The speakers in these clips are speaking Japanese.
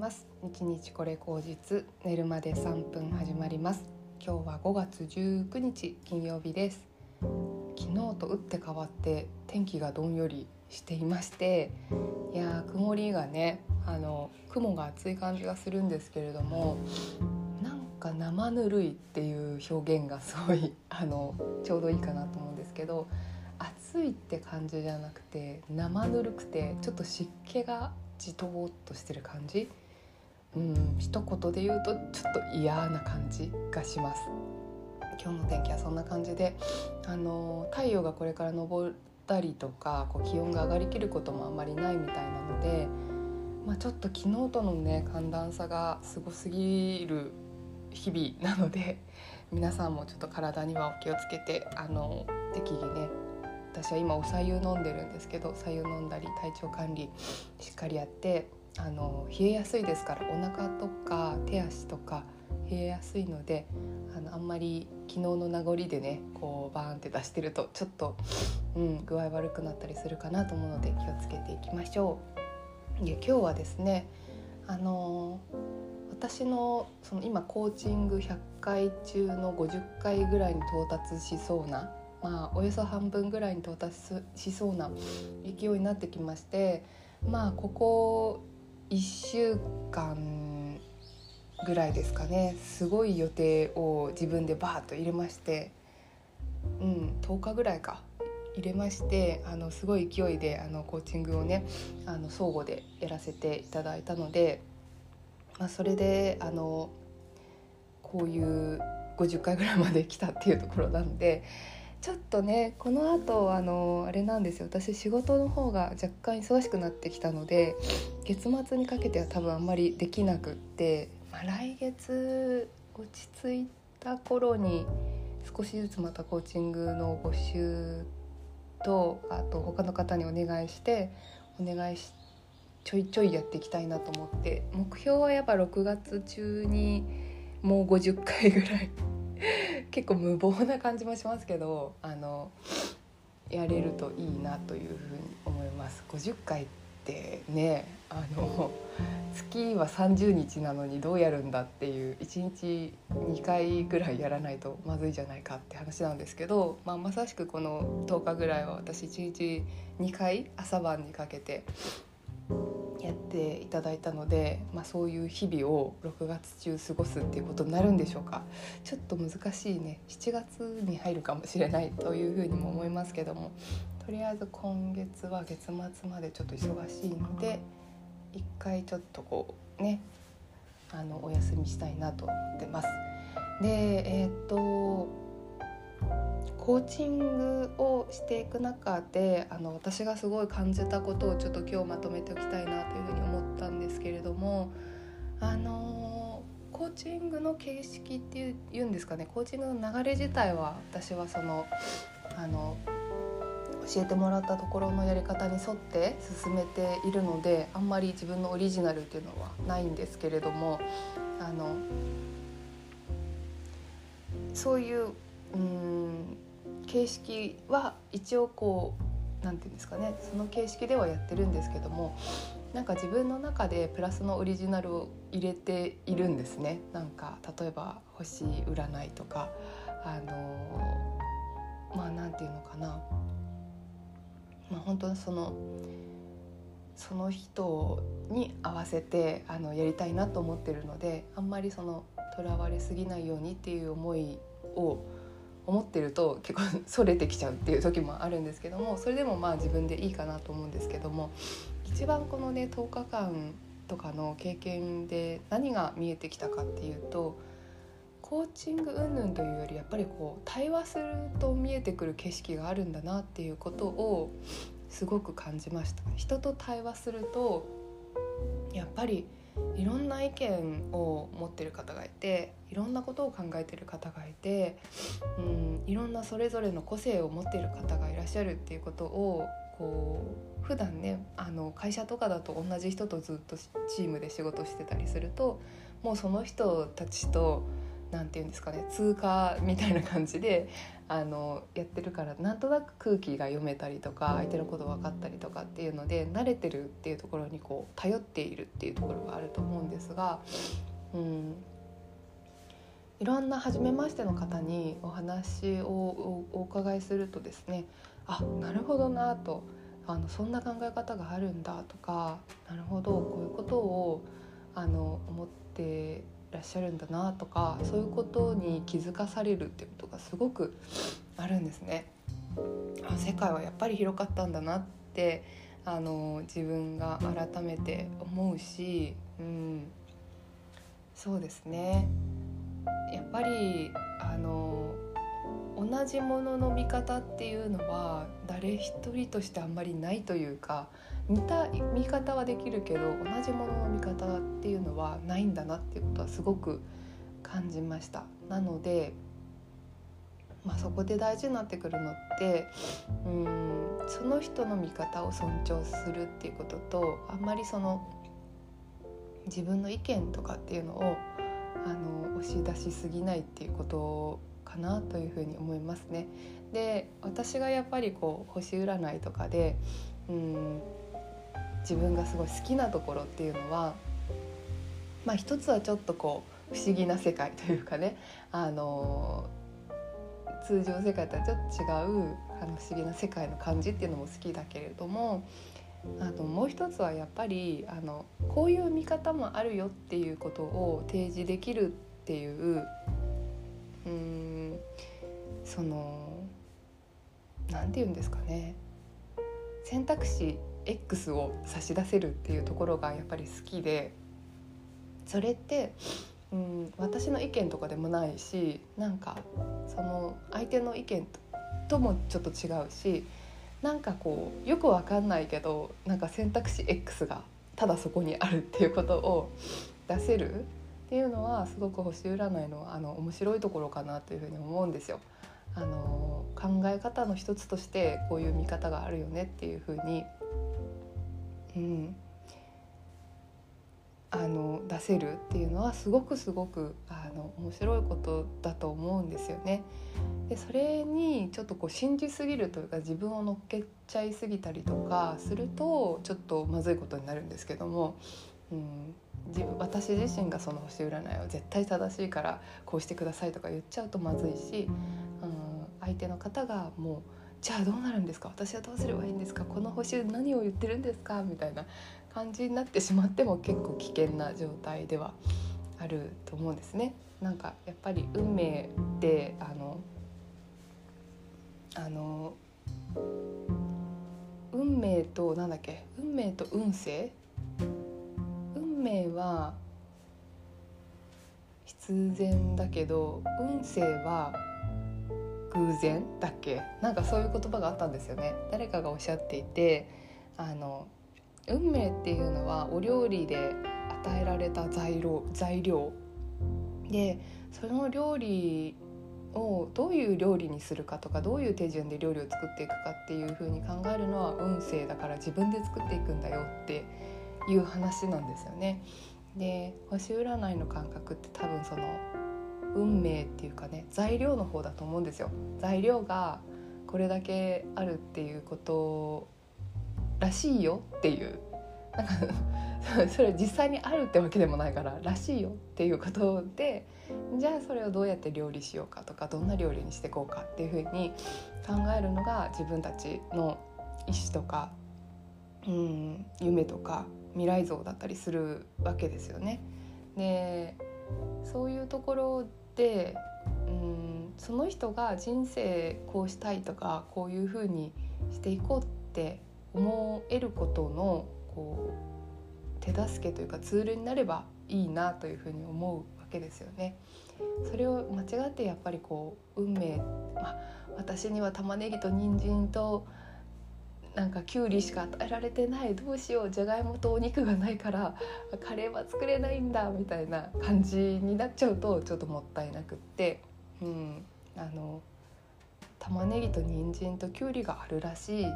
ます。日日これ口実寝るまで3分始まります。今日は5月19日金曜日です。昨日と打って変わって天気がどんよりしていましていや曇りがねあの雲が厚い感じがするんですけれどもなんか生ぬるいっていう表現がすごいあのちょうどいいかなと思うんですけど暑いって感じじゃなくて生ぬるくてちょっと湿気がじとーっとしてる感じうん一言で言うとちょっと嫌な感じがします。今日の天気はそんな感じであの太陽がこれから昇ったりとかこう気温が上がりきることもあんまりないみたいなので、まあ、ちょっと昨日とのね寒暖差がすごすぎる日々なので 皆さんもちょっと体にはお気をつけてあの適宜ね私は今お白湯飲んでるんですけど白湯飲んだり体調管理しっかりやってあの冷えやすいですからお腹とか手足とか冷えやすいのであのあんまり昨日の名残でねこうバーンって出してるとちょっと、うん、具合悪くなったりするかなと思うので気をつけていきましょう。で今日はですねあの私のその今コーチング100回中の50回ぐらいに到達しそうなまあ、およそ半分ぐらいに到達しそうな勢いになってきましてまあここ1週間ぐらいですかね。すごい予定を自分でバーッと入れまして。うん10日ぐらいか。入れましてあのすごい勢いであのコーチングをねあの相互でやらせていただいたので、まあ、それであのこういう50回ぐらいまで来たっていうところなので。ちょっとねこの後あのあれなんですよ。私仕事の方が若干忙しくなってきたので月末にかけては多分あんまりできなくって、まあ、来月落ち着いた頃に少しずつまたコーチングの募集とあと他の方にお願いしてお願いしちょいちょいやっていきたいなと思って目標はやっぱ6月中にもう50回ぐらい結構無謀な感じもしますけどあのやれるといいなというふうに思います。50回ってねあの月は30日なのにどうやるんだっていう1日2回ぐらいやらないとまずいじゃないかって話なんですけど、まあ、まさしくこの10日ぐらいは私1日2回朝晩にかけてやっていただいたので、まあ、そういう日々を6月中過ごすっていうことになるんでしょうか。ちょっと難しいね。7月に入るかもしれないというふうにも思いますけども。とりあえず今月は月末までちょっと忙しいので一回ちょっとこうねあのお休みしたいなと思ってます。でえー、っとコーチングをしていく中であの私がすごい感じたことをちょっと今日まとめておきたいなというふうに思ったんですけれどもあのコーチングの形式っていうんですかねコーチングの流れ自体は私はそのあの教えてもらったところのやり方に沿って進めているのであんまり自分のオリジナルっていうのはないんですけれどもあのそういううん形式は一応こう何て言うんですかねその形式ではやってるんですけどもなんか自分の中でプラスのオリジナルを入れているんですね。なんか例えば星占いとかあのまあ何て言うのかな。まあ本当にそのその人に合わせてあのやりたいなと思ってるのであんまりそのとらわれすぎないようにっていう思いを思ってると結構それてきちゃうっていう時もあるんですけどもそれでもまあ自分でいいかなと思うんですけども一番このね10日間とかの経験で何が見えてきたかっていうとコーチング云々というよりやっぱりこう対話すると見えてくる景色があるんだなっていうことをすごく感じました。人と対話するとやっぱりいろんな意見を持ってる方がいていろんなことを考えてる方がいて、うん、いろんなそれぞれの個性を持ってる方がいらっしゃるっていうことをこう普段ねあの会社とかだと同じ人とずっとチームで仕事してたりするともうその人たちと何て言うんですかね通過みたいな感じであのやってるからなんとなく空気が読めたりとか相手のこと分かったりとかっていうので慣れてるっていうところにこう頼っているっていうところがあると思うんですが、うん、いろんな初めましての方にお話をお伺いするとですねあなるほどなと。あのそんな考え方があるんだとかなるほどこういうことをあの思ってらっしゃるんだなとかそういうことに気づかされるっていうことがすごくあるんですね。あ世界はやっぱり広かったんだなってあの自分が改めて思うし、うん、そうですねやっぱりあの同じものの見方っていうのは誰一人としてあんまりないというか似た見方はできるけど同じものの見方っていうのはないんだなっていうことはすごく感じました。なのでまあ、そこで大事になってくるのってうんその人の見方を尊重するっていうこととあんまりその自分の意見とかっていうのをあの押し出しすぎないっていうことかなというふうに思いますね。で私がやっぱりこう星占いとかでうん自分がすごい好きなところっていうのはまあ一つはちょっとこう不思議な世界というかねあの通常世界とはちょっと違うあの不思議な世界の感じっていうのも好きだけれどもあのもう一つはやっぱりあのこういう見方もあるよっていうことを提示できるっていううんその何て言うんですかね選択肢 X を差し出せるっていうところがやっぱり好きでそれってうん私の意見とかでもないしなんかその相手の意見ともちょっと違うしなんかこうよくわかんないけどなんか選択肢 X がただそこにあるっていうことを出せるっていうのはすごく星占いのあの面白いところかなというふうに思うんですよ。あの考え方の一つとしてこういう見方があるよねっていうふうに、うん、あの出せるっていうのはすごくすごくあの面白いことだと思うんですよね。でそれにちょっとこう信じすぎるというか自分を乗っけちゃいすぎたりとかするとちょっとまずいことになるんですけども、うん、自分私自身がその星占いを絶対正しいからこうしてくださいとか言っちゃうとまずいし、うん、相手の方がもうじゃあどうなるんですか？私はどうすればいいんですか？この星何を言ってるんですか？みたいな感じになってしまっても結構危険な状態ではあると思うんですね。なんかやっぱり運命ってあのあの運命となんだっけ？運命と運勢？運命は必然だけど運勢は偶然だっけ？なんかそういう言葉があったんですよね。誰かがおっしゃっていてあの運命っていうのはお料理で与えられた材料材料。でその料理をどういう料理にするかとかどういう手順で料理を作っていくかっていう風に考えるのは運勢だから自分で作っていくんだよっていう話なんですよね。で星占いの感覚って多分その運命っていうかね材料の方だと思うんですよ。材料がこれだけあるっていうことらしいよっていうなんか それ実際にあるってわけでもないかららしいよっていうことでじゃあそれをどうやって料理しようかとかどんな料理にしていこうかっていうふうに考えるのが自分たちの意思とか、うん、夢とか未来像だったりするわけですよね。でそういうところで、うん、その人が人生こうしたいとかこういうふうにしていこうって思えることのこう手助けというかツールになればいいなというふうに思うわけですよね。それを間違ってやっぱりこう運命、まあ、私には玉ねぎと人参となんかきゅうりしか与えられてないどうしようじゃがいもとお肉がないからカレーは作れないんだみたいな感じになっちゃうとちょっともったいなくって、うん、あの玉ねぎと人参ときゅうりがあるらしい、うん、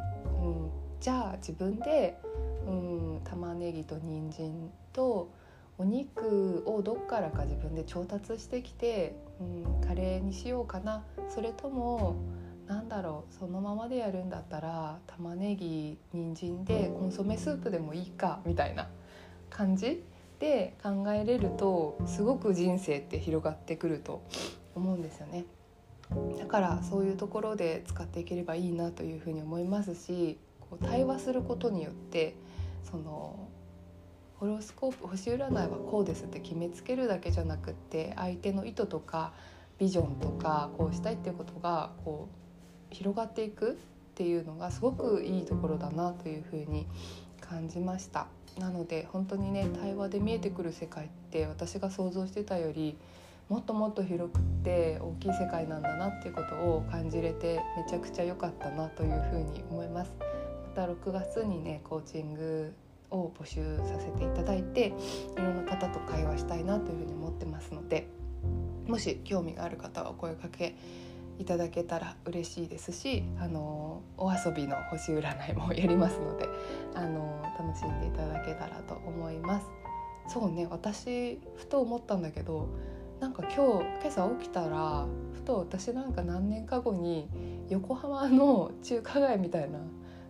じゃあ自分で、うん、玉ねぎと人参とお肉をどっからか自分で調達してきて、うん、カレーにしようかな。それともなんだろうそのままでやるんだったら玉ねぎ人参でコンソメスープでもいいかみたいな感じで考えれるとすごく人生って広がってくると思うんですよね。だからそういうところで使っていければいいなというふうに思いますしこう対話することによってそのホロスコープ星占いはこうですって決めつけるだけじゃなくって相手の意図とかビジョンとかこうしたいっていうことがこう広がっていくっていうのがすごくいいところだなというふうに感じましたなので本当にね対話で見えてくる世界って私が想像してたよりもっともっと広くって大きい世界なんだなっていうことを感じれてめちゃくちゃ良かったなというふうに思います。また6月にねコーチングを募集させていただいていろんな方と会話したいなというふうに思ってますのでもし興味がある方はお声かけいただけたら嬉しいですしあのお遊びの星占いもやりますのであの楽しんでいただけたらと思います。そうね私ふと思ったんだけどなんか今日今朝起きたらふと私なんか何年か後に横浜の中華街みたいな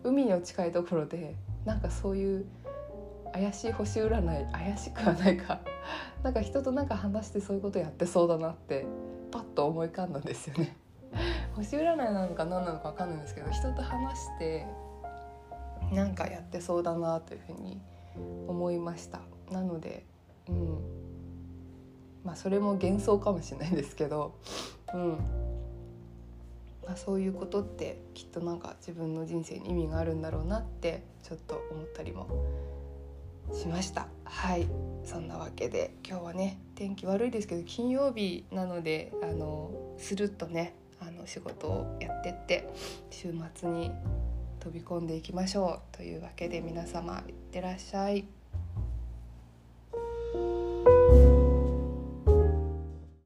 海の近いところでなんかそういう怪しい星占い怪しくはないかなんか人となんか話してそういうことやってそうだなってパッと思い浮かんだんですよね。星占いなのか何なのか分かんないんですけど人と話してなんかやってそうだなというふうに思いました。なのでうん。まあそれも幻想かもしれないんですけどうん。まあ、そういうことってきっとなんか自分の人生に意味があるんだろうなってちょっと思ったりもしました。はい。そんなわけで今日はね天気悪いですけど金曜日なのであのスルッとねお仕事をやってって週末に飛び込んでいきましょうというわけで皆様いってらっしゃい。